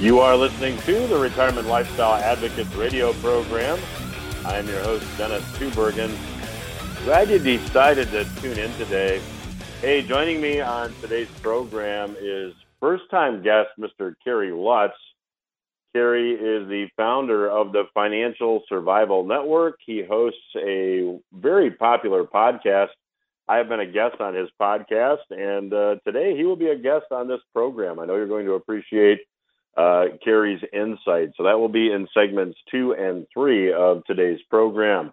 You are listening to the Retirement Lifestyle Advocates radio program. I am your host, Dennis Tubbergen. Glad you decided to tune in today. Hey, joining me on today's program is first time guest, Mr. Kerry Lutz. Kerry is the founder of the Financial Survival Network. He hosts a very popular podcast. I have been a guest on his podcast, and uh, today he will be a guest on this program. I know you're going to appreciate uh, Kerry's insight. So that will be in segments two and three of today's program.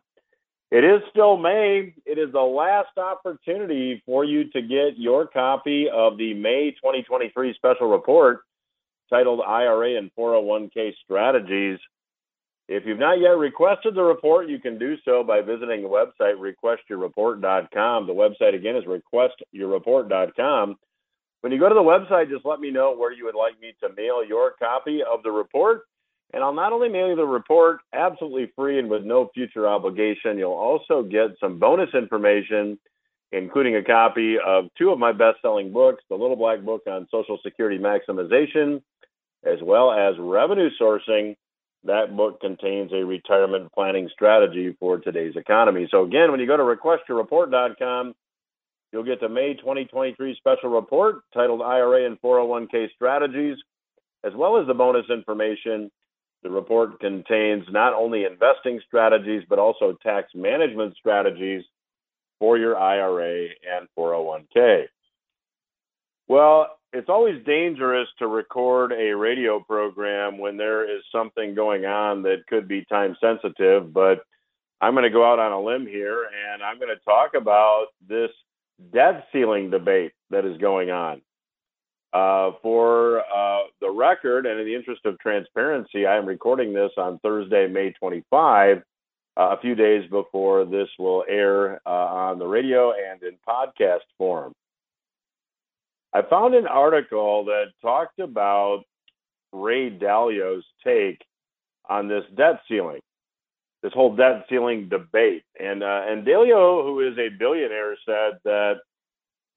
It is still May. It is the last opportunity for you to get your copy of the May 2023 special report titled IRA and 401k Strategies. If you've not yet requested the report, you can do so by visiting the website requestyourreport.com. The website again is requestyourreport.com. When you go to the website, just let me know where you would like me to mail your copy of the report. And I'll not only mail you the report absolutely free and with no future obligation, you'll also get some bonus information, including a copy of two of my best selling books The Little Black Book on Social Security Maximization as well as revenue sourcing. That book contains a retirement planning strategy for today's economy. So, again, when you go to requestyourreport.com, you'll get the May 2023 special report titled IRA and 401k Strategies, as well as the bonus information. The report contains not only investing strategies, but also tax management strategies for your IRA and 401k. Well, it's always dangerous to record a radio program when there is something going on that could be time sensitive, but I'm going to go out on a limb here and I'm going to talk about this debt ceiling debate that is going on. Uh, for uh, the record, and in the interest of transparency, I am recording this on Thursday, May 25, uh, a few days before this will air uh, on the radio and in podcast form. I found an article that talked about Ray Dalio's take on this debt ceiling, this whole debt ceiling debate. And uh, and Dalio, who is a billionaire, said that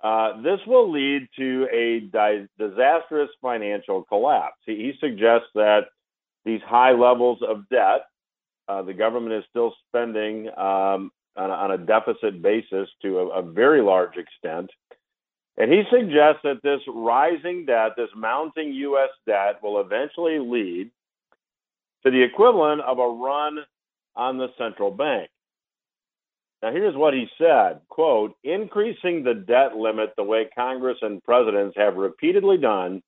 uh, this will lead to a di- disastrous financial collapse. He, he, suggests that these high levels of debt, uh, the government is still spending um, on, on, a deficit basis to a, a very large extent. And he suggests that this rising debt, this mounting U.S. debt, will eventually lead to the equivalent of a run on the central bank. Now, here's what he said quote, increasing the debt limit the way Congress and presidents have repeatedly done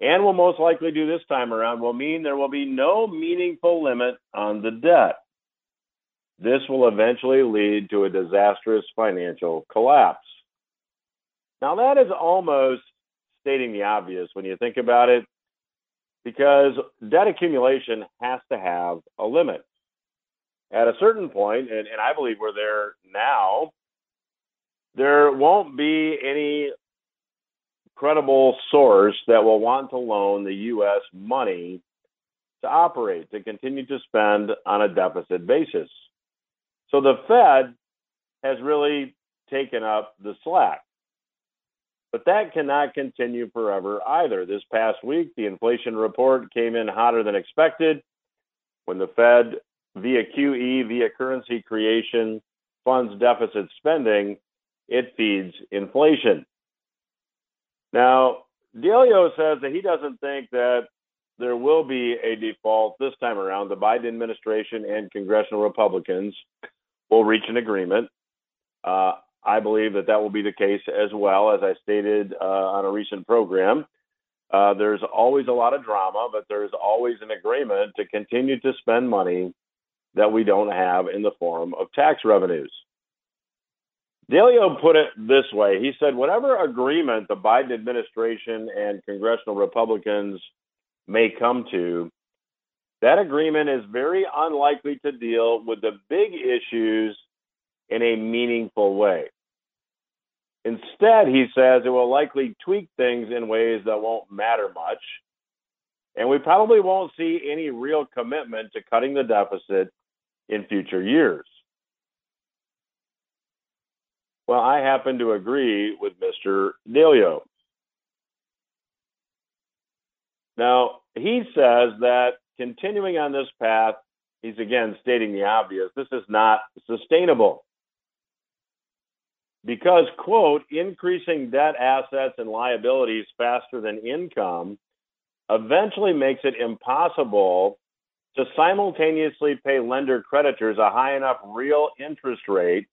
and will most likely do this time around will mean there will be no meaningful limit on the debt. This will eventually lead to a disastrous financial collapse. Now, that is almost stating the obvious when you think about it, because debt accumulation has to have a limit. At a certain point, and, and I believe we're there now, there won't be any credible source that will want to loan the U.S. money to operate, to continue to spend on a deficit basis. So the Fed has really taken up the slack. But that cannot continue forever either. This past week, the inflation report came in hotter than expected when the Fed, via QE, via currency creation, funds deficit spending, it feeds inflation. Now, Dalio says that he doesn't think that there will be a default this time around. The Biden administration and congressional Republicans will reach an agreement. Uh, I believe that that will be the case as well, as I stated uh, on a recent program. Uh, there's always a lot of drama, but there's always an agreement to continue to spend money that we don't have in the form of tax revenues. Dalio put it this way. He said, whatever agreement the Biden administration and congressional Republicans may come to, that agreement is very unlikely to deal with the big issues in a meaningful way. Instead, he says it will likely tweak things in ways that won't matter much. And we probably won't see any real commitment to cutting the deficit in future years. Well, I happen to agree with Mr. Dalio. Now, he says that continuing on this path, he's again stating the obvious this is not sustainable. Because, quote, increasing debt assets and liabilities faster than income eventually makes it impossible to simultaneously pay lender creditors a high enough real interest rate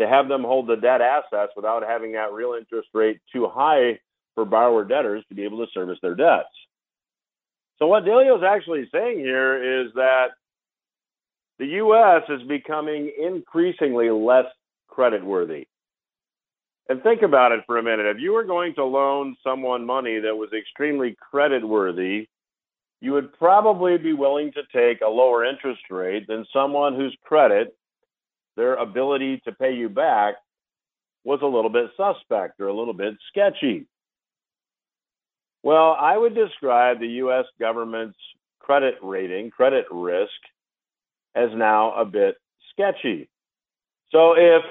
to have them hold the debt assets without having that real interest rate too high for borrower debtors to be able to service their debts. So what Dalio is actually saying here is that the U.S. is becoming increasingly less creditworthy. And think about it for a minute. If you were going to loan someone money that was extremely creditworthy, you would probably be willing to take a lower interest rate than someone whose credit, their ability to pay you back, was a little bit suspect or a little bit sketchy. Well, I would describe the U.S. government's credit rating, credit risk, as now a bit sketchy. So if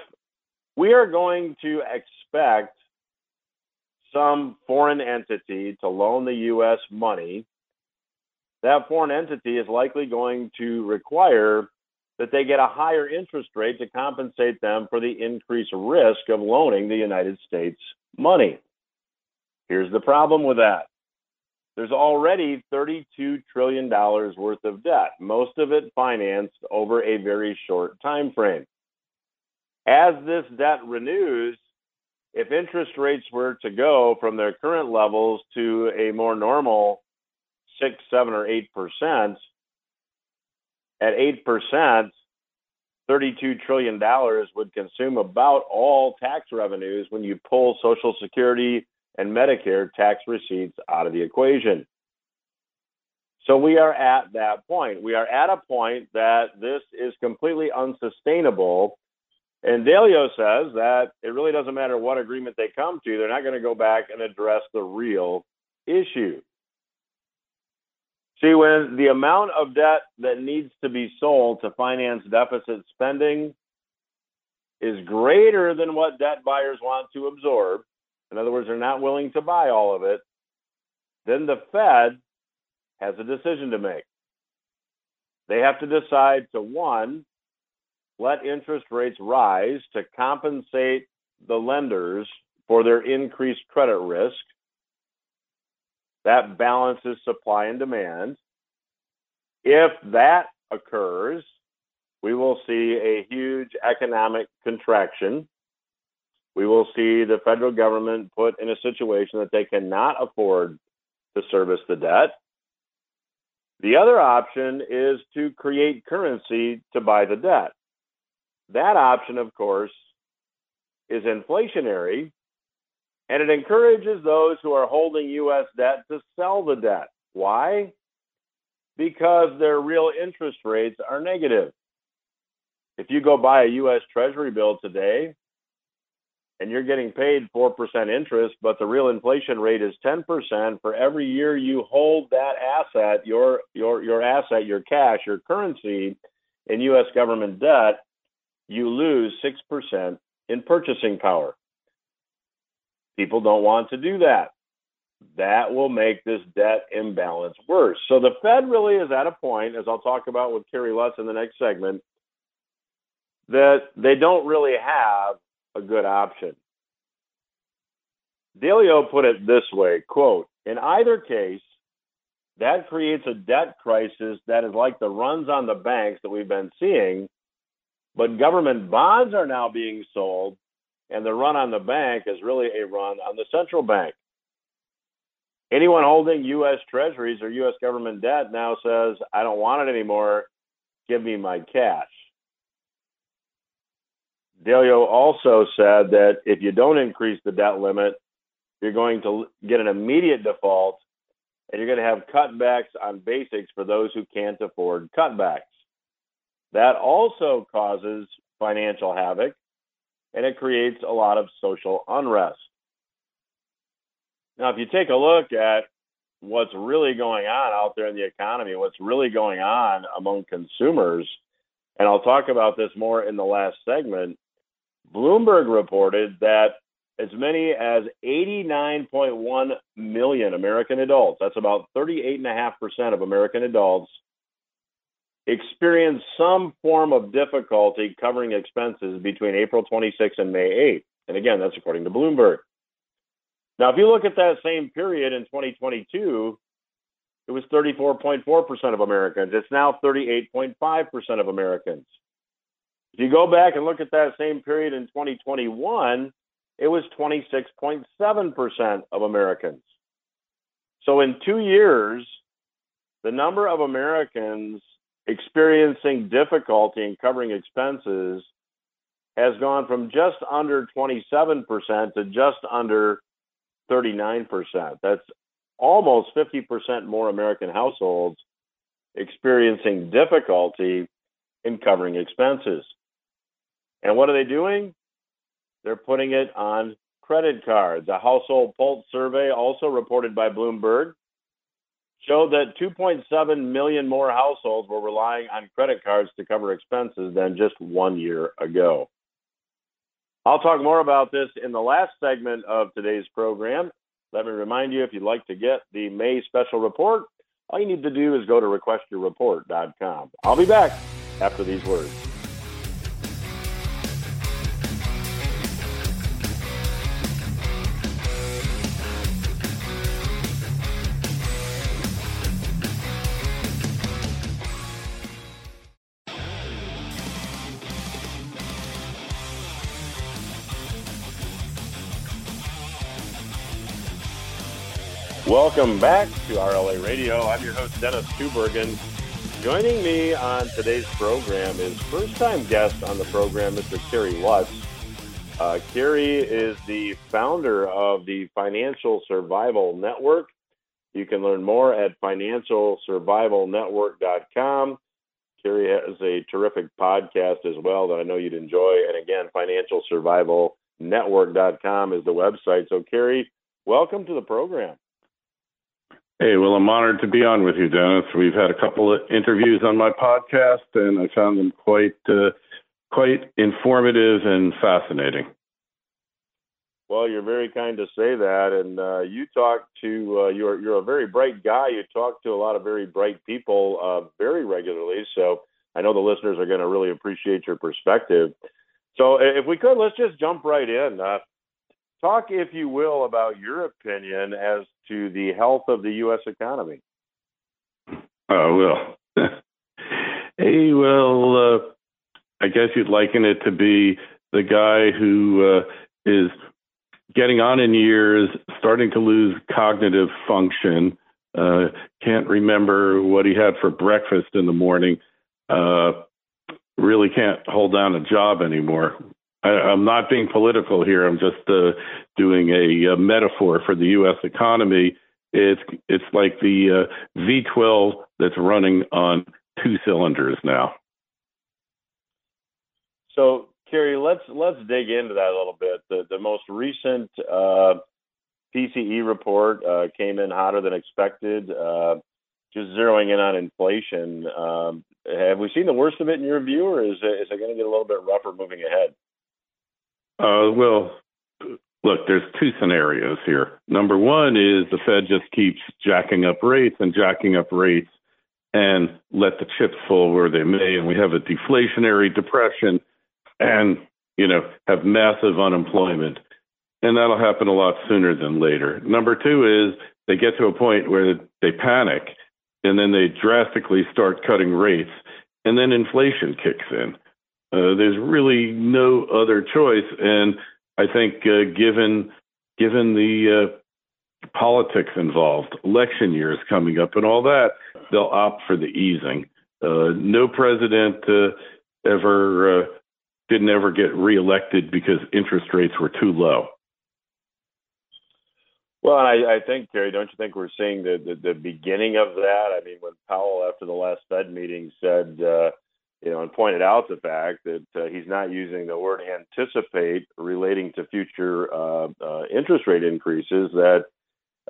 we are going to expect some foreign entity to loan the U.S. money, that foreign entity is likely going to require that they get a higher interest rate to compensate them for the increased risk of loaning the United States money. Here's the problem with that. There's already $32 trillion worth of debt, most of it financed over a very short time frame. As this debt renews, if interest rates were to go from their current levels to a more normal six, seven, or eight percent, at eight percent, $32 trillion would consume about all tax revenues when you pull Social Security and Medicare tax receipts out of the equation. So we are at that point. We are at a point that this is completely unsustainable. And Dalio says that it really doesn't matter what agreement they come to, they're not going to go back and address the real issue. See, when the amount of debt that needs to be sold to finance deficit spending is greater than what debt buyers want to absorb, in other words, they're not willing to buy all of it, then the Fed has a decision to make. They have to decide to one, let interest rates rise to compensate the lenders for their increased credit risk. That balances supply and demand. If that occurs, we will see a huge economic contraction we will see the federal government put in a situation that they cannot afford to service the debt. The other option is to create currency to buy the debt. That option, of course, is inflationary and it encourages those who are holding U.S. debt to sell the debt. Why? Because their real interest rates are negative. If you go buy a U.S. Treasury bill today, and you're getting paid 4% interest, but the real inflation rate is 10%, for every year you hold that asset, your, your, your asset, your cash, your currency in U.S. government debt, you lose 6% in purchasing power. People don't want to do that. That will make this debt imbalance worse. So the Fed really is at a point, as I'll talk about with Kerry Lutz in the next segment, that they don't really have a good option. Dalio put it this way, quote, in either case, that creates a debt crisis that is like the runs on the banks that we've been seeing, but government bonds are now being sold, and the run on the bank is really a run on the central bank. Anyone holding U.S. treasuries or U.S. government debt now says, I don't want it anymore, give me my cash. Dalio also said that if you don't increase the debt limit, you're going to get an immediate default and you're going to have cutbacks on basics for those who can't afford cutbacks. That also causes financial havoc and it creates a lot of social unrest. Now, if you take a look at what's really going on out there in the economy, what's really going on among consumers, and I'll talk about this more in the last segment, Bloomberg reported that as many as 89.1 million American adults, that's about 38.5% of American adults, experienced some form of difficulty covering expenses between April 26 and May 8. And again, that's according to Bloomberg. Now, if you look at that same period in 2022, it was 34.4% of Americans. It's now 38.5% of Americans. If you go back and look at that same period in 2021, it was 26.7% of Americans. So in two years, the number of Americans experiencing difficulty in covering expenses has gone from just under 27% to just under 39%. That's almost 50% more American households experiencing difficulty in covering expenses. And what are they doing? They're putting it on credit cards. A household pulse survey, also reported by Bloomberg, showed that 2.7 million more households were relying on credit cards to cover expenses than just one year ago. I'll talk more about this in the last segment of today's program. Let me remind you if you'd like to get the May special report, all you need to do is go to requestyourreport.com. I'll be back after these words. Welcome back to RLA Radio. I'm your host, Dennis Tubbergen. Joining me on today's program is first time guest on the program, Mr. Kerry Lutz. Uh, Kerry is the founder of the Financial Survival Network. You can learn more at financialsurvivalnetwork.com. Kerry has a terrific podcast as well that I know you'd enjoy. And again, financialsurvivalnetwork.com is the website. So, Kerry, welcome to the program. Hey, well, I'm honored to be on with you, Dennis. We've had a couple of interviews on my podcast, and I found them quite, uh, quite informative and fascinating. Well, you're very kind to say that, and uh, you talk to uh, you're you're a very bright guy. You talk to a lot of very bright people uh, very regularly, so I know the listeners are going to really appreciate your perspective. So, if we could, let's just jump right in. Uh, talk, if you will, about your opinion as to the health of the U.S. economy. Oh, well. hey, well, uh, I guess you'd liken it to be the guy who uh, is getting on in years, starting to lose cognitive function, uh, can't remember what he had for breakfast in the morning, uh, really can't hold down a job anymore. I, am not being political here. I'm just uh, doing a, a, metaphor for the U.S. economy. It's it's like the uh, V12 that's running on two cylinders now. So, Kerry, let's let's dig into that a little bit. The the most recent uh, PCE report uh, came in hotter than expected. Uh, just zeroing in on inflation, um, have we seen the worst of it in your view, or is it, is it going to get a little bit rougher moving ahead? Uh, well, look, there's two scenarios here. Number one is the Fed just keeps jacking up rates and jacking up rates and let the chips fall where they may, and we have a deflationary depression and you know have massive unemployment, and that'll happen a lot sooner than later. Number two is they get to a point where they panic and then they drastically start cutting rates, and then inflation kicks in. Uh, there's really no other choice, and I think uh, given given the uh, politics involved, election years coming up, and all that, they'll opt for the easing. Uh, no president uh, ever didn't ever get reelected because interest rates were too low. Well, I, I think, Kerry, don't you think we're seeing the, the, the beginning of that? I mean, when Powell, after the last Fed meeting, said you know, and pointed out the fact that uh, he's not using the word anticipate relating to future uh, uh, interest rate increases. That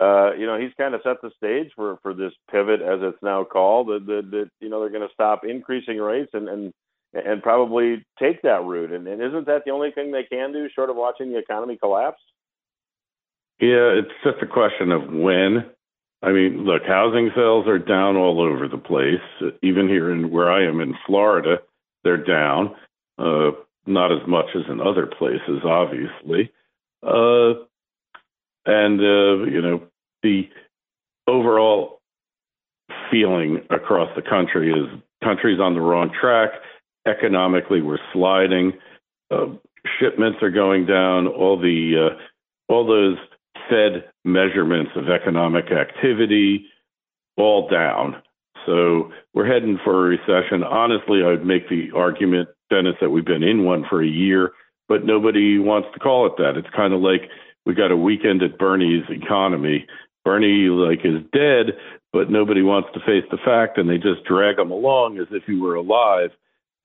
uh, you know he's kind of set the stage for for this pivot, as it's now called. That, that, that you know they're going to stop increasing rates and and and probably take that route. And, and isn't that the only thing they can do, short of watching the economy collapse? Yeah, it's just a question of when. I mean, look, housing sales are down all over the place. Even here in where I am in Florida, they're down. Uh, not as much as in other places, obviously. Uh, and uh, you know, the overall feeling across the country is country's on the wrong track. Economically, we're sliding. Uh, shipments are going down. All the uh, all those Fed measurements of economic activity all down. So we're heading for a recession. Honestly, I would make the argument, Dennis, that we've been in one for a year, but nobody wants to call it that. It's kind of like we got a weekend at Bernie's economy. Bernie like is dead, but nobody wants to face the fact, and they just drag him along as if he were alive,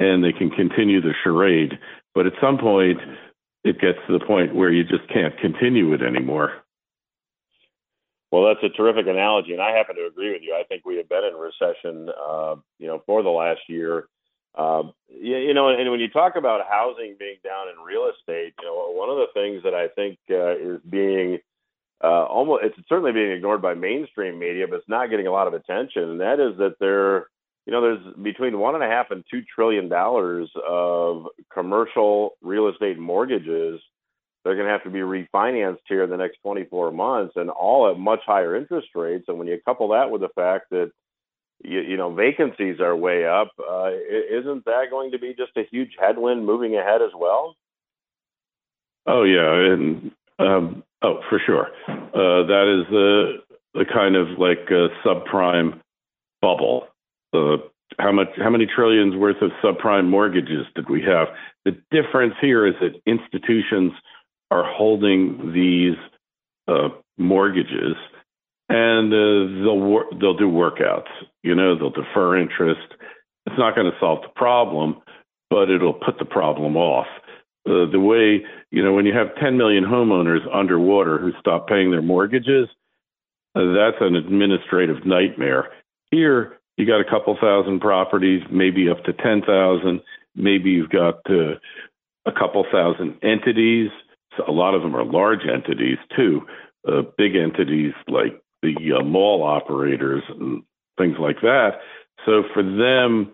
and they can continue the charade. But at some point, it gets to the point where you just can't continue it anymore. Well, that's a terrific analogy, and I happen to agree with you. I think we have been in recession, uh, you know, for the last year. Um, you, you, know, and when you talk about housing being down in real estate, you know, one of the things that I think uh, is being uh, almost it's certainly being ignored by mainstream media, but it's not getting a lot of attention, and that is that there, you know, there's between one and a half and two trillion dollars of commercial real estate mortgages they're going to have to be refinanced here in the next 24 months, and all at much higher interest rates. And when you couple that with the fact that you, you know vacancies are way up, uh, isn't that going to be just a huge headwind moving ahead as well? Oh yeah, and um, oh for sure, uh, that is the the kind of like a subprime bubble. Uh, how much how many trillions worth of subprime mortgages did we have? The difference here is that institutions are holding these uh, mortgages, and uh, they'll wor- they'll do workouts. You know, they'll defer interest. It's not going to solve the problem, but it'll put the problem off. Uh, the way you know when you have 10 million homeowners underwater who stop paying their mortgages, uh, that's an administrative nightmare. Here, you got a couple thousand properties, maybe up to 10,000. Maybe you've got uh, a couple thousand entities a lot of them are large entities too, uh, big entities like the uh, mall operators and things like that. So for them,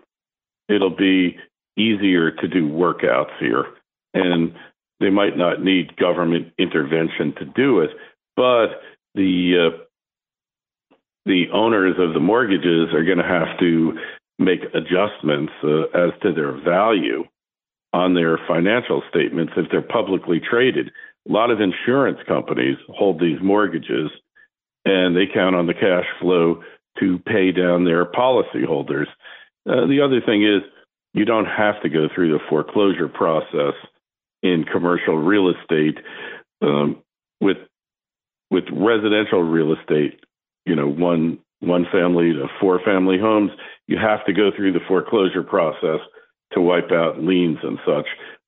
it'll be easier to do workouts here, and they might not need government intervention to do it, but the uh, the owners of the mortgages are going to have to make adjustments uh, as to their value on their financial statements if they're publicly traded. A lot of insurance companies hold these mortgages and they count on the cash flow to pay down their policyholders. Uh, the other thing is, you don't have to go through the foreclosure process in commercial real estate. Um, with with residential real estate, you know, one one family to four family homes, you have to go through the foreclosure process to wipe out liens and such.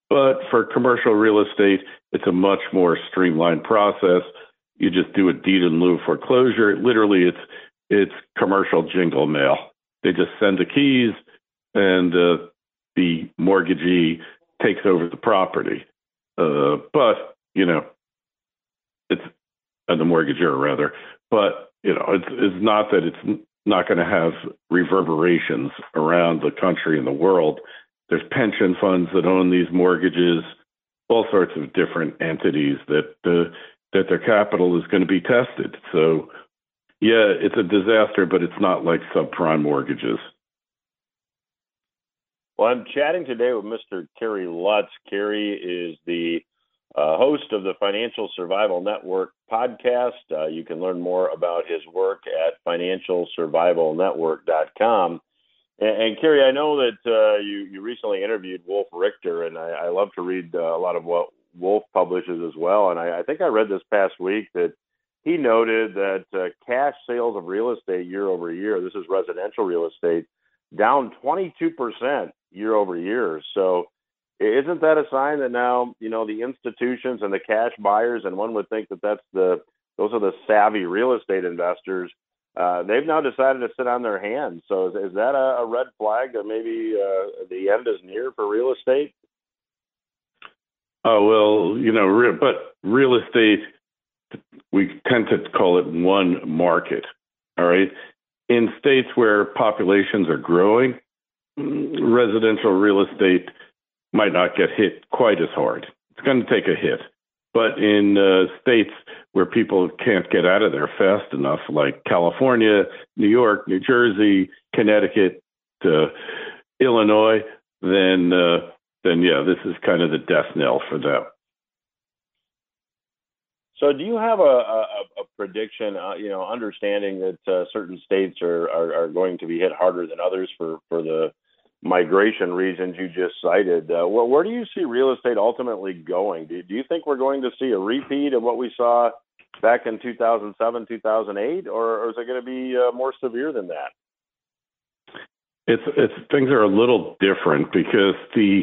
But for commercial real estate, it's a much more streamlined process. You just do a deed in lieu of foreclosure. Literally, it's it's commercial jingle mail. They just send the keys, and uh, the mortgagee takes over the property. Uh, but you know, it's and the mortgagor rather. But you know, it's it's not that it's not going to have reverberations around the country and the world there's pension funds that own these mortgages, all sorts of different entities that that their capital is going to be tested. So, yeah, it's a disaster, but it's not like subprime mortgages. Well, I'm chatting today with Mr. Kerry Lutz. Kerry is the uh, host of the Financial Survival Network podcast. Uh, you can learn more about his work at financialsurvivalnetwork.com. And, and Kerry, I know that uh, you you recently interviewed Wolf Richter, and I, I love to read uh, a lot of what Wolf publishes as well. And I, I think I read this past week that he noted that uh, cash sales of real estate year over year, this is residential real estate, down 22% year over year. So isn't that a sign that now, you know, the institutions and the cash buyers, and one would think that that's the, those are the savvy real estate investors uh, they've now decided to sit on their hands. So is, is that a, a, red flag that maybe uh, the end is near for real estate? Oh well, you know, re- but real estate we tend to call it one market. All right. In states where populations are growing, residential real estate might not get hit quite as hard. It's going to take a hit. But in uh, states where people can't get out of there fast enough, like California, New York, New Jersey, Connecticut, uh, Illinois, then uh, then yeah, this is kind of the death knell for them. So, do you have a, a, a prediction? Uh, you know, understanding that uh, certain states are, are, are going to be hit harder than others for for the migration reasons you just cited. Uh, where, where do you see real estate ultimately going? Do, do you think we're going to see a repeat of what we saw back in 2007, 2008, or, or is it going to be uh, more severe than that? It's it's things are a little different because the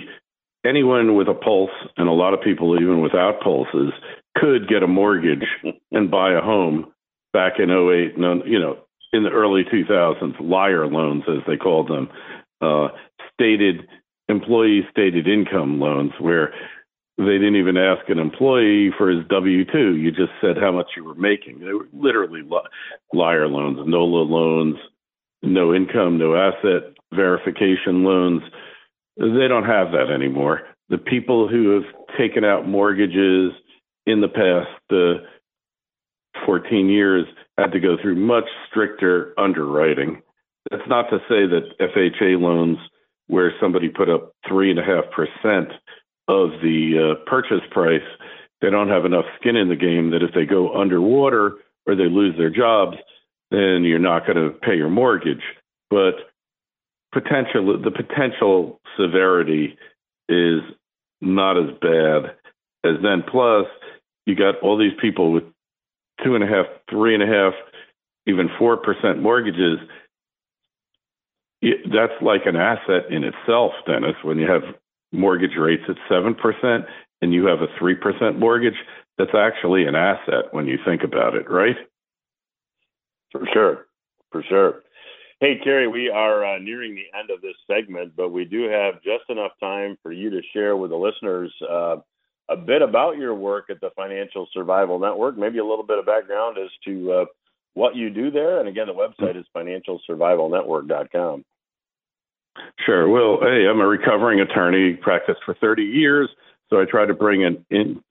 anyone with a pulse and a lot of people even without pulses could get a mortgage and buy a home back in 08 you know in the early 2000s liar loans as they called them uh, stated employee stated income loans where they didn't even ask an employee for his W two. You just said how much you were making. They were literally liar loans, NOLA loans, no income, no asset verification loans. They don't have that anymore. The people who have taken out mortgages in the past uh, 14 years had to go through much stricter underwriting. That's not to say that FHA loans, where somebody put up three and a half percent of the uh, purchase price, they don't have enough skin in the game that if they go underwater or they lose their jobs, then you're not going to pay your mortgage. But potential, the potential severity is not as bad as then. Plus, you got all these people with two and a half, three and a half, even four percent mortgages that's like an asset in itself, Dennis. When you have mortgage rates at 7% and you have a 3% mortgage, that's actually an asset when you think about it, right? For sure. For sure. Hey, Kerry, we are uh, nearing the end of this segment, but we do have just enough time for you to share with the listeners uh, a bit about your work at the Financial Survival Network, maybe a little bit of background as to uh, what you do there. And again, the website is financialsurvivalnetwork.com. Sure. Well, hey, I'm a recovering attorney, practiced for 30 years, so I try to bring an in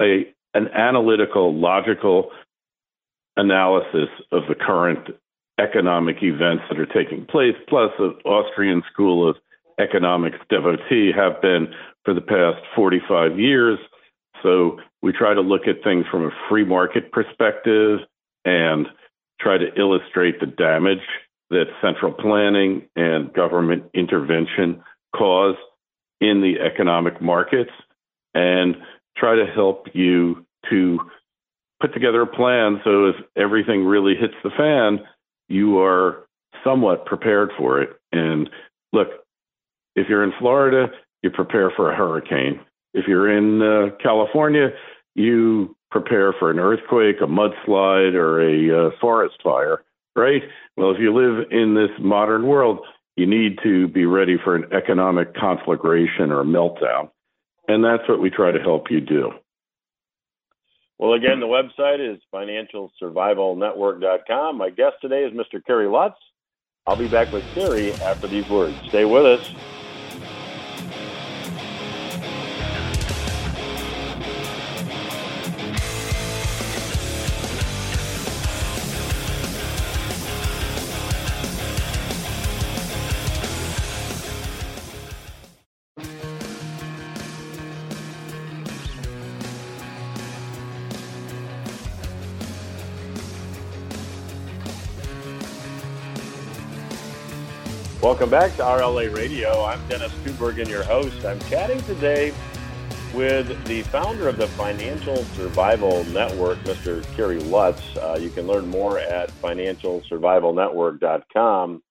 a an analytical, logical analysis of the current economic events that are taking place, plus the Austrian School of Economics devotee have been for the past 45 years. So we try to look at things from a free market perspective and try to illustrate the damage that central planning and government intervention cause in the economic markets and try to help you to put together a plan so if everything really hits the fan, you are somewhat prepared for it. And look, if you're in Florida, you prepare for a hurricane. If you're in uh, California, you prepare for an earthquake, a mudslide, or a uh, forest fire right? Well, if you live in this modern world, you need to be ready for an economic conflagration or meltdown. And that's what we try to help you do. Well, again, the website is financialsurvivalnetwork.com. My guest today is Mr. Kerry Lutz. I'll be back with Kerry after these words. Stay with us. Welcome back to RLA Radio. I'm Dennis Tubbergen, your host. I'm chatting today with the founder of the Financial Survival Network, Mr. Kerry Lutz. Uh, you can learn more at financialsurvivalnetwork.com.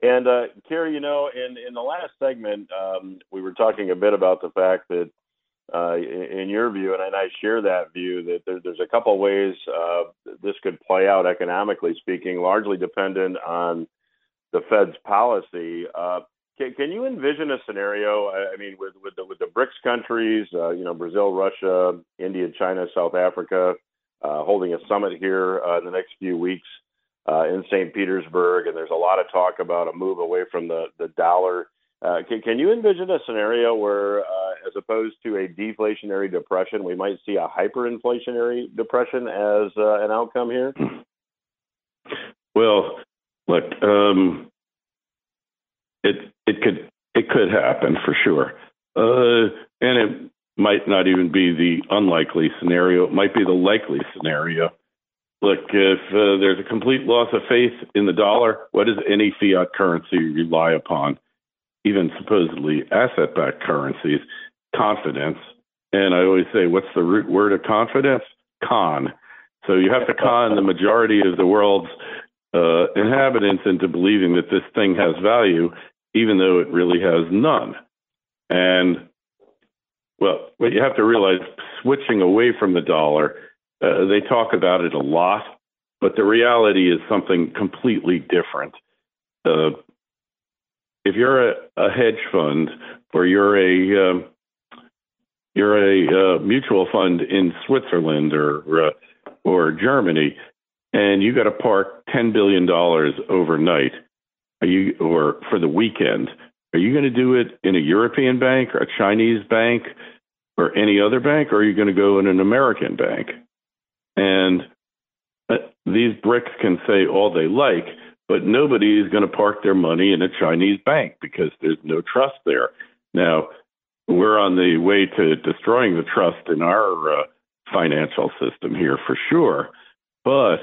And uh, Kerry, you know, in, in the last segment, um, we were talking a bit about the fact that, uh, in, in, your view, and I share that view, that there, there's a couple ways uh, this could play out economically speaking, largely dependent on the Fed's policy. Uh, can, can, you envision a scenario? I mean, with with the, with the BRICS countries, uh, you know, Brazil, Russia, India, China, South Africa, uh, holding a summit here uh, in the next few weeks uh, in St. Petersburg, and there's a lot of talk about a move away from the the dollar. Uh, can, can you envision a scenario where, uh, as opposed to a deflationary depression, we might see a hyperinflationary depression as uh, an outcome here? Well, look, um, it it could it could happen for sure, uh, and it might not even be the unlikely scenario. It might be the likely scenario. Look, if uh, there's a complete loss of faith in the dollar, what does any fiat currency rely upon? Even supposedly asset backed currencies, confidence. And I always say, what's the root word of confidence? Con. So you have to con the majority of the world's uh, inhabitants into believing that this thing has value, even though it really has none. And well, what you have to realize, switching away from the dollar, uh, they talk about it a lot, but the reality is something completely different. Uh, if you're a, a, hedge fund or you're a um, you're a uh, mutual fund in Switzerland or uh, or Germany, and you got to park ten billion dollars overnight, are you or for the weekend? Are you going to do it in a European bank or a Chinese bank or any other bank, or are you going to go in an American bank? And uh, these BRICS can say all they like, but nobody is going to park their money in a Chinese bank because there's no trust there. Now, we're on the way to destroying the trust in our uh, financial system here for sure. But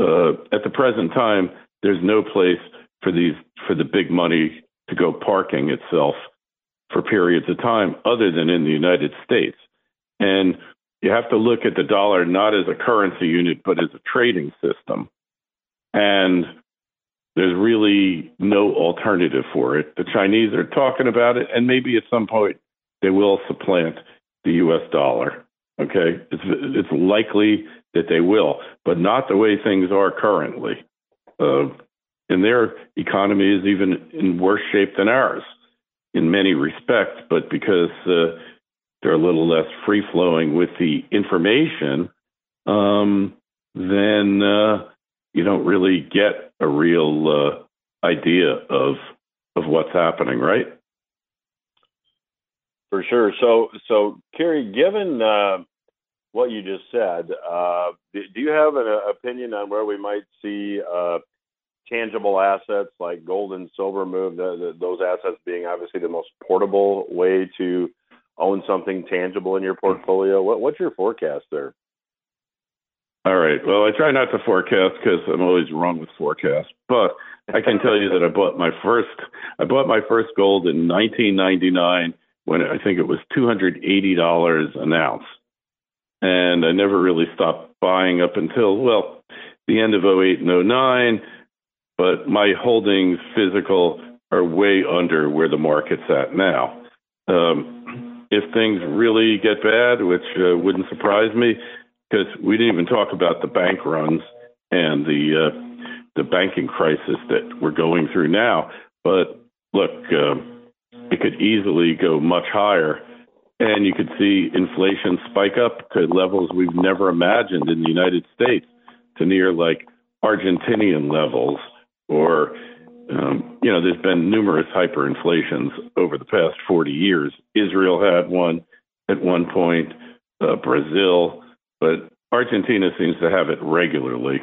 uh, at the present time, there's no place for these for the big money to go parking itself for periods of time other than in the United States. And you have to look at the dollar not as a currency unit, but as a trading system. And there's really no alternative for it. The Chinese are talking about it, and maybe at some point they will supplant the US dollar. Okay. It's, it's likely that they will, but not the way things are currently. Uh, and their economy is even in worse shape than ours in many respects, but because uh, they're a little less free flowing with the information, um, then uh, you don't really get a real uh, idea of of what's happening, right? For sure. So, so Kerry, given uh, what you just said, uh, do you have an opinion on where we might see uh, tangible assets like gold and silver move, the, the, those assets being obviously the most portable way to own something tangible in your portfolio. What, what's your forecast there? All right. Well, I try not to forecast because I'm always wrong with forecasts. But I can tell you that I bought my first I bought my first gold in 1999 when I think it was $280 an ounce, and I never really stopped buying up until well the end of 08 and 09 but my holdings physical are way under where the market's at now. Um, if things really get bad, which uh, wouldn't surprise me, because we didn't even talk about the bank runs and the uh, the banking crisis that we're going through now. But look, um, it could easily go much higher, and you could see inflation spike up to levels we've never imagined in the United States, to near like Argentinian levels or um, you know, there's been numerous hyperinflations over the past 40 years. Israel had one at one point, uh, Brazil, but Argentina seems to have it regularly.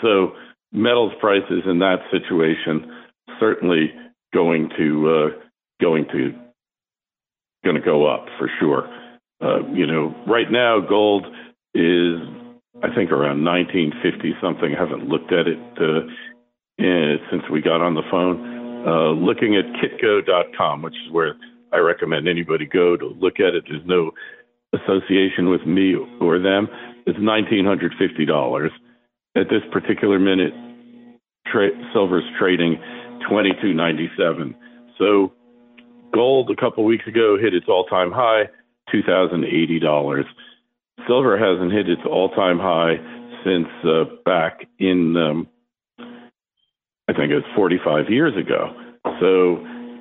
So metals prices in that situation certainly going to uh, going to going to go up for sure. Uh, you know, right now gold is I think around 1950 something. I haven't looked at it uh, in, since we got on the phone. Uh, looking at kitco.com, which is where I recommend anybody go to look at it. There's no association with me or them. It's $1,950. At this particular minute, tra- silver's trading 22.97. So gold a couple weeks ago hit its all-time high, $2,080 silver hasn't hit its all-time high since uh, back in um, I think it was 45 years ago. So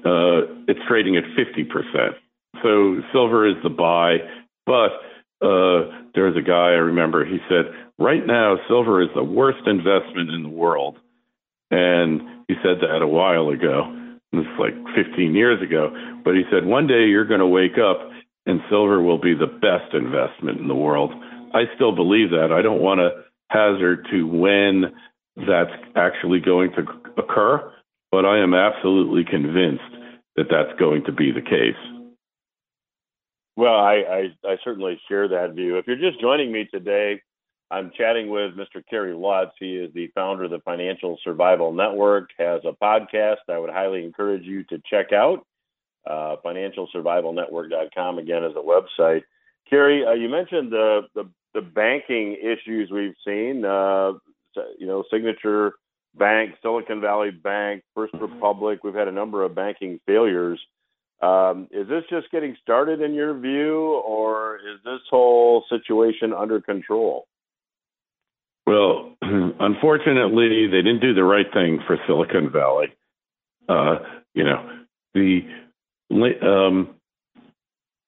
uh, it's trading at 50%. So silver is the buy, but uh, there was a guy I remember. He said, "Right now, silver is the worst investment in the world," and he said that a while ago. This is like 15 years ago. But he said, "One day you're going to wake up, and silver will be the best investment in the world." I still believe that. I don't want to hazard to when that's actually going to occur, but I am absolutely convinced that that's going to be the case. Well, I, I, I, certainly share that view. If you're just joining me today, I'm chatting with Mr. Kerry Lutz. He is the founder of the Financial Survival Network, has a podcast I would highly encourage you to check out. Uh, financialsurvivalnetwork.com, again, is a website. Kerry, uh, you mentioned the, the, the, banking issues we've seen, uh, you know, Signature Bank, Silicon Valley Bank, First mm-hmm. Republic. We've had a number of banking failures. Um, is this just getting started in your view, or is this whole situation under control? Well, unfortunately, they didn't do the right thing for Silicon Valley. Uh, you know, the um,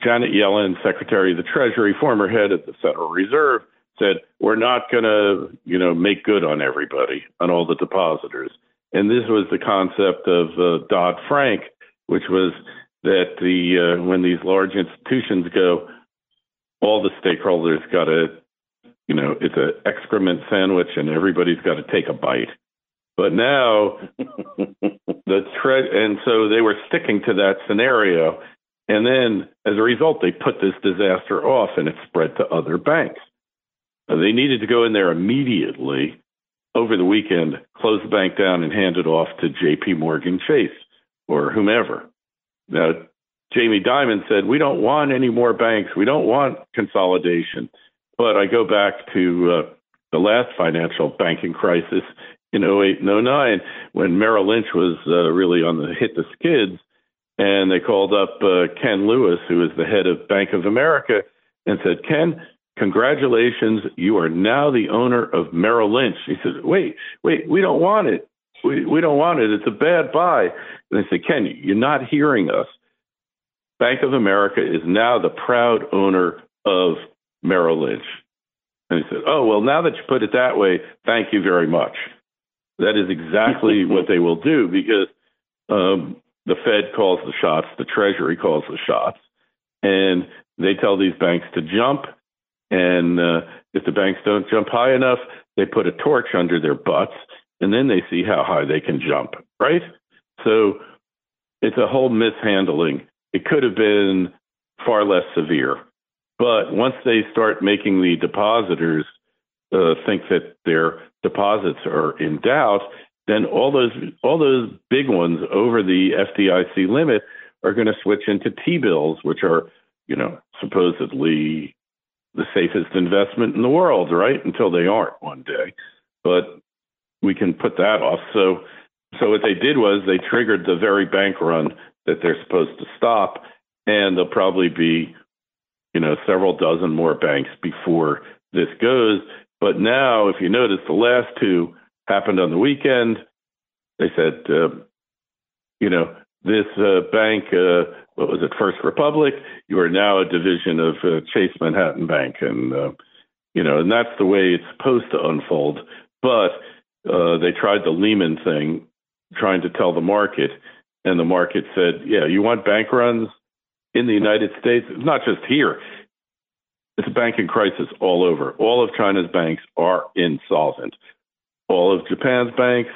Janet Yellen, Secretary of the Treasury, former head of the Federal Reserve, said we're not going to, you know, make good on everybody, on all the depositors. And this was the concept of uh, Dodd Frank, which was that the uh, when these large institutions go, all the stakeholders got to, you know, it's an excrement sandwich, and everybody's got to take a bite. But now the tre- and so they were sticking to that scenario, and then as a result, they put this disaster off, and it spread to other banks. They needed to go in there immediately over the weekend, close the bank down, and hand it off to J.P. Morgan Chase or whomever. Now, Jamie Dimon said, We don't want any more banks. We don't want consolidation. But I go back to uh, the last financial banking crisis in 08 and 09 when Merrill Lynch was uh, really on the hit the skids. And they called up uh, Ken Lewis, who is the head of Bank of America, and said, Ken, congratulations, you are now the owner of Merrill Lynch. He said, wait, wait, we don't want it. We, we don't want it. It's a bad buy. And they said, Ken, you're not hearing us. Bank of America is now the proud owner of Merrill Lynch. And he said, Oh, well, now that you put it that way, thank you very much. That is exactly what they will do because um, the Fed calls the shots, the Treasury calls the shots, and they tell these banks to jump. And uh, if the banks don't jump high enough, they put a torch under their butts, and then they see how high they can jump, right? So it's a whole mishandling. It could have been far less severe. But once they start making the depositors uh, think that their deposits are in doubt, then all those all those big ones over the FDIC limit are going to switch into T-bills, which are you know supposedly the safest investment in the world, right? Until they aren't one day, but we can put that off. So so what they did was they triggered the very bank run that they're supposed to stop, and they'll probably be you know several dozen more banks before this goes. But now, if you notice, the last two happened on the weekend. They said, uh, you know, this uh, bank, uh, what was it, First Republic? You are now a division of uh, Chase Manhattan Bank, and uh, you know, and that's the way it's supposed to unfold. But uh, they tried the Lehman thing, trying to tell the market, and the market said, "Yeah, you want bank runs in the United States? Not just here. It's a banking crisis all over. All of China's banks are insolvent. All of Japan's banks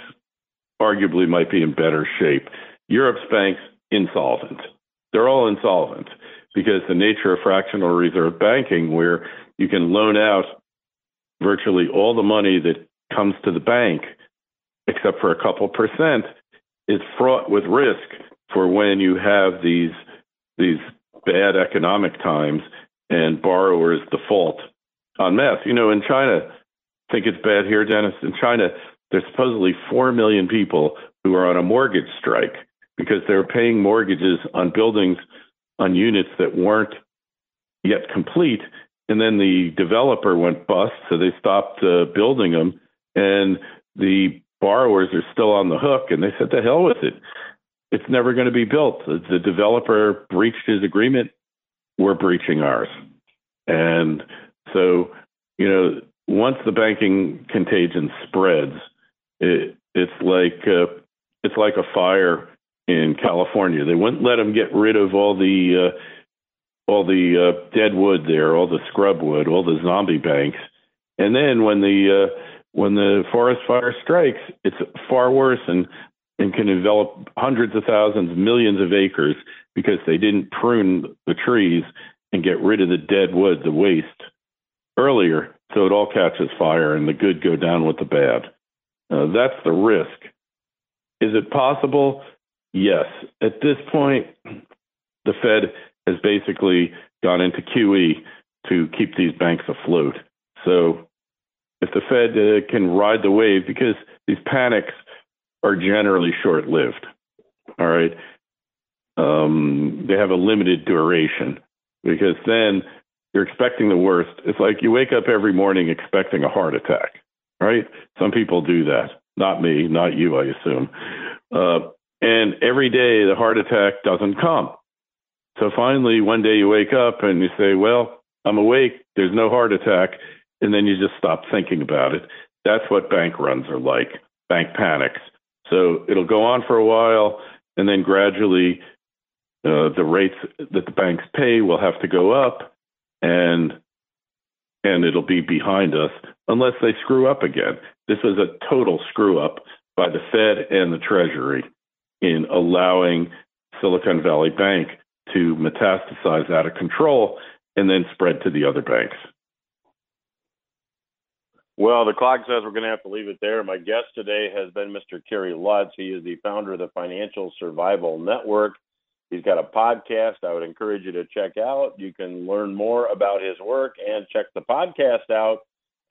arguably might be in better shape. Europe's banks insolvent. They're all insolvent because the nature of fractional reserve banking, where you can loan out virtually all the money that comes to the bank, except for a couple percent, is fraught with risk for when you have these these bad economic times and borrowers default on masse. You know, in China, I think it's bad here, Dennis. In China, there's supposedly 4 million people who are on a mortgage strike because they're paying mortgages on buildings on units that weren't yet complete. And then the developer went bust, so they stopped uh, building them. And the borrowers are still on the hook. And they said, the hell with it. It's never going to be built. The developer breached his agreement. We're breaching ours. And so, you know, once the banking contagion spreads, it, it's like uh, it's like a fire in California. They wouldn't let them get rid of all the uh, all the uh, dead wood there, all the scrub wood, all the zombie banks. And then when the uh, when the forest fire strikes, it's far worse and and can envelop hundreds of thousands, millions of acres because they didn't prune the trees and get rid of the dead wood, the waste earlier, so it all catches fire and the good go down with the bad. Uh, that's the risk. Is it possible? Yes. At this point, the Fed has basically gone into QE to keep these banks afloat. So if the Fed uh, can ride the wave, because these panics are generally short lived, all right, um, they have a limited duration because then you're expecting the worst. It's like you wake up every morning expecting a heart attack, right? Some people do that. Not me, not you, I assume. Uh, and every day the heart attack doesn't come. So finally, one day you wake up and you say, Well, I'm awake, there's no heart attack. And then you just stop thinking about it. That's what bank runs are like bank panics. So it'll go on for a while, and then gradually uh, the rates that the banks pay will have to go up, and and it'll be behind us unless they screw up again. This is a total screw up by the Fed and the Treasury in allowing Silicon Valley Bank to metastasize out of control and then spread to the other banks. Well, the clock says we're going to have to leave it there. My guest today has been Mr. Kerry Lutz. He is the founder of the Financial Survival Network. He's got a podcast I would encourage you to check out. You can learn more about his work and check the podcast out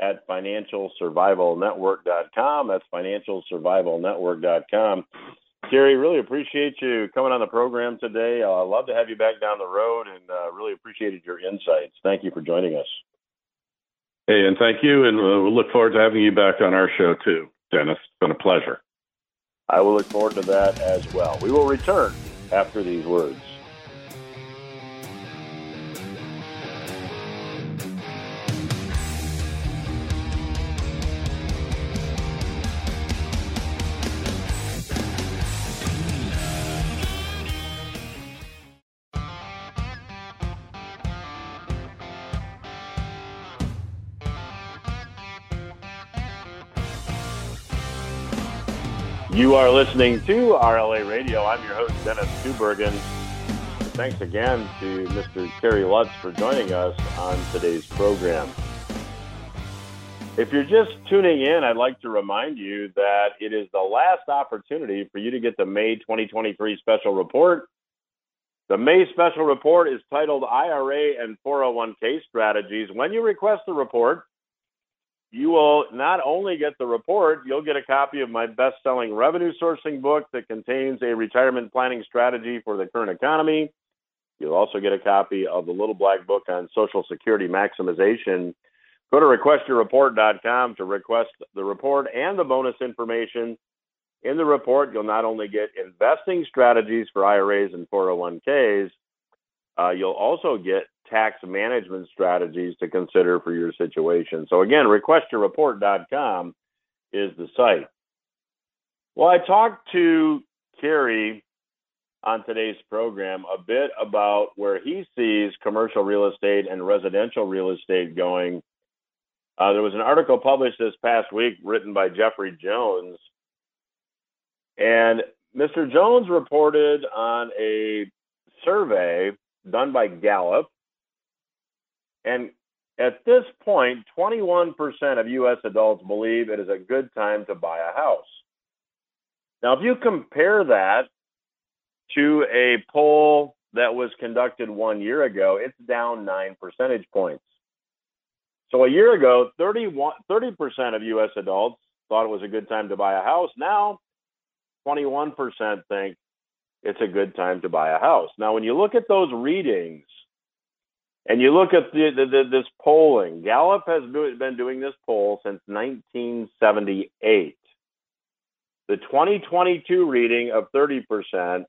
at financialsurvivalnetwork.com. That's financialsurvivalnetwork.com. Kerry, really appreciate you coming on the program today. Uh, I'd love to have you back down the road and uh, really appreciated your insights. Thank you for joining us. Hey, and thank you. And uh, we'll look forward to having you back on our show too, Dennis. It's been a pleasure. I will look forward to that as well. We will return after these words. You are listening to RLA Radio. I'm your host, Dennis Tubbergen. Thanks again to Mr. Kerry Lutz for joining us on today's program. If you're just tuning in, I'd like to remind you that it is the last opportunity for you to get the May 2023 special report. The May special report is titled IRA and 401k Strategies. When you request the report, you will not only get the report, you'll get a copy of my best selling revenue sourcing book that contains a retirement planning strategy for the current economy. You'll also get a copy of the Little Black Book on Social Security Maximization. Go to requestyourreport.com to request the report and the bonus information. In the report, you'll not only get investing strategies for IRAs and 401ks, uh, you'll also get tax management strategies to consider for your situation. So again, requestyourreport.com is the site. Well, I talked to Kerry on today's program a bit about where he sees commercial real estate and residential real estate going. Uh, there was an article published this past week written by Jeffrey Jones. And Mr. Jones reported on a survey done by Gallup and at this point, 21% of U.S. adults believe it is a good time to buy a house. Now, if you compare that to a poll that was conducted one year ago, it's down nine percentage points. So a year ago, 31, 30% of U.S. adults thought it was a good time to buy a house. Now, 21% think it's a good time to buy a house. Now, when you look at those readings, and you look at the, the, the, this polling, Gallup has been doing this poll since 1978. The 2022 reading of 30%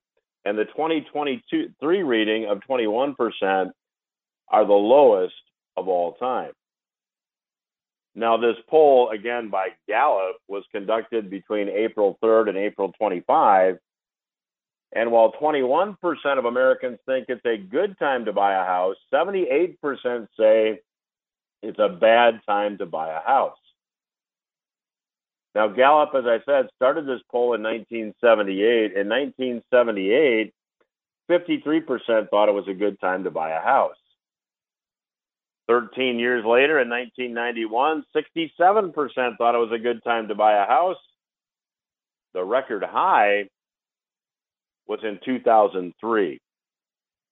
and the 2023 reading of 21% are the lowest of all time. Now, this poll, again by Gallup, was conducted between April 3rd and April 25. And while 21% of Americans think it's a good time to buy a house, 78% say it's a bad time to buy a house. Now, Gallup, as I said, started this poll in 1978. In 1978, 53% thought it was a good time to buy a house. 13 years later, in 1991, 67% thought it was a good time to buy a house. The record high was in 2003.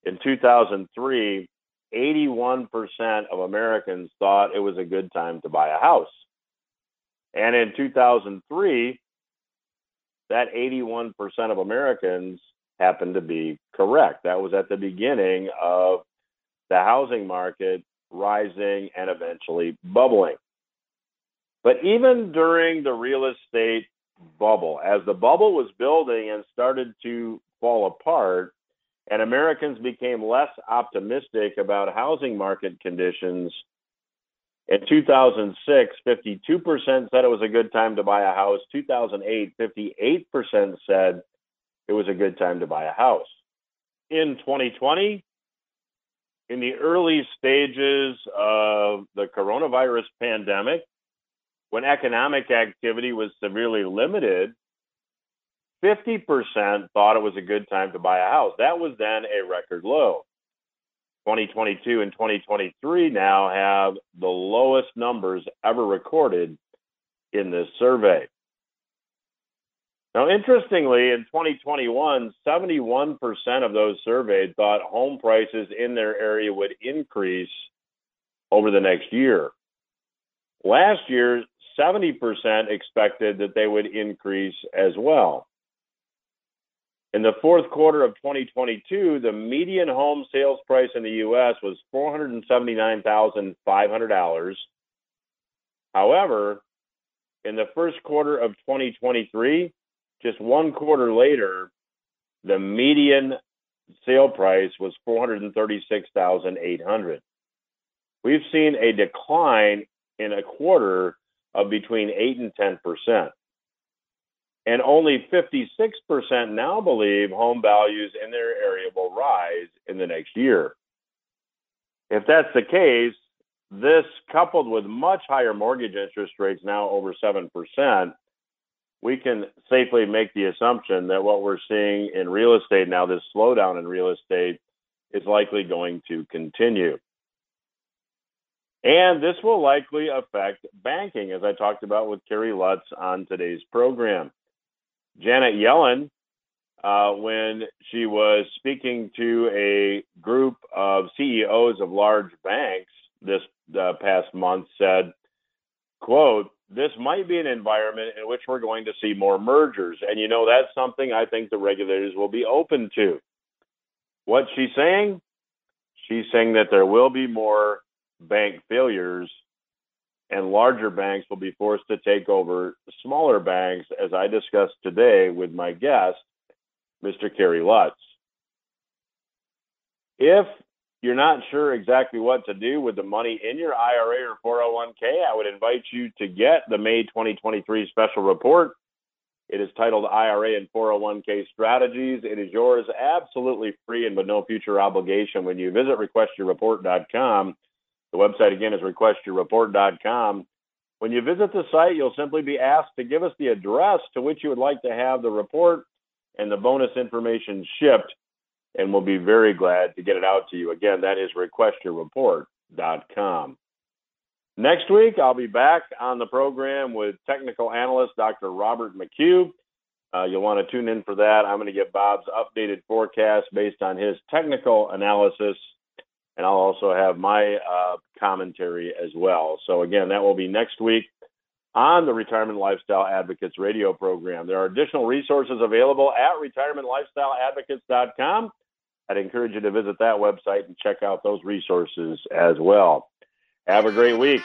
In 2003, 81% of Americans thought it was a good time to buy a house. And in 2003, that 81% of Americans happened to be correct. That was at the beginning of the housing market rising and eventually bubbling. But even during the real estate bubble, as the bubble was building and started to fall apart, and Americans became less optimistic about housing market conditions, in 2006, 52% said it was a good time to buy a house. 2008, 58% said it was a good time to buy a house. In 2020, in the early stages of the coronavirus pandemic, when economic activity was severely limited, 50% thought it was a good time to buy a house. That was then a record low. 2022 and 2023 now have the lowest numbers ever recorded in this survey. Now, interestingly, in 2021, 71% of those surveyed thought home prices in their area would increase over the next year. Last year, 70% expected that they would increase as well. In the fourth quarter of 2022, the median home sales price in the U.S. was $479,500. However, in the first quarter of 2023, just one quarter later, the median sale price was 436,800. We've seen a decline in a quarter of between 8 and 10%. And only 56% now believe home values in their area will rise in the next year. If that's the case, this coupled with much higher mortgage interest rates now over 7%, we can safely make the assumption that what we're seeing in real estate now, this slowdown in real estate, is likely going to continue. And this will likely affect banking, as I talked about with Kerry Lutz on today's program. Janet Yellen, uh, when she was speaking to a group of CEOs of large banks this uh, past month, said, "quote This might be an environment in which we're going to see more mergers, and you know that's something I think the regulators will be open to." What's she saying? She's saying that there will be more bank failures and larger banks will be forced to take over smaller banks, as I discussed today with my guest, Mr. Kerry Lutz. If you're not sure exactly what to do with the money in your IRA or 401k, I would invite you to get the May 2023 special report. It is titled IRA and 401k Strategies. It is yours absolutely free and with no future obligation when you visit requestyourreport.com the website again is requestyourreport.com. When you visit the site, you'll simply be asked to give us the address to which you would like to have the report and the bonus information shipped, and we'll be very glad to get it out to you. Again, that is requestyourreport.com. Next week, I'll be back on the program with technical analyst Dr. Robert McHugh. Uh, you'll want to tune in for that. I'm going to get Bob's updated forecast based on his technical analysis and I'll also have my uh, commentary as well. So again, that will be next week on the Retirement Lifestyle Advocates radio program. There are additional resources available at retirementlifestyleadvocates.com. I'd encourage you to visit that website and check out those resources as well. Have a great week.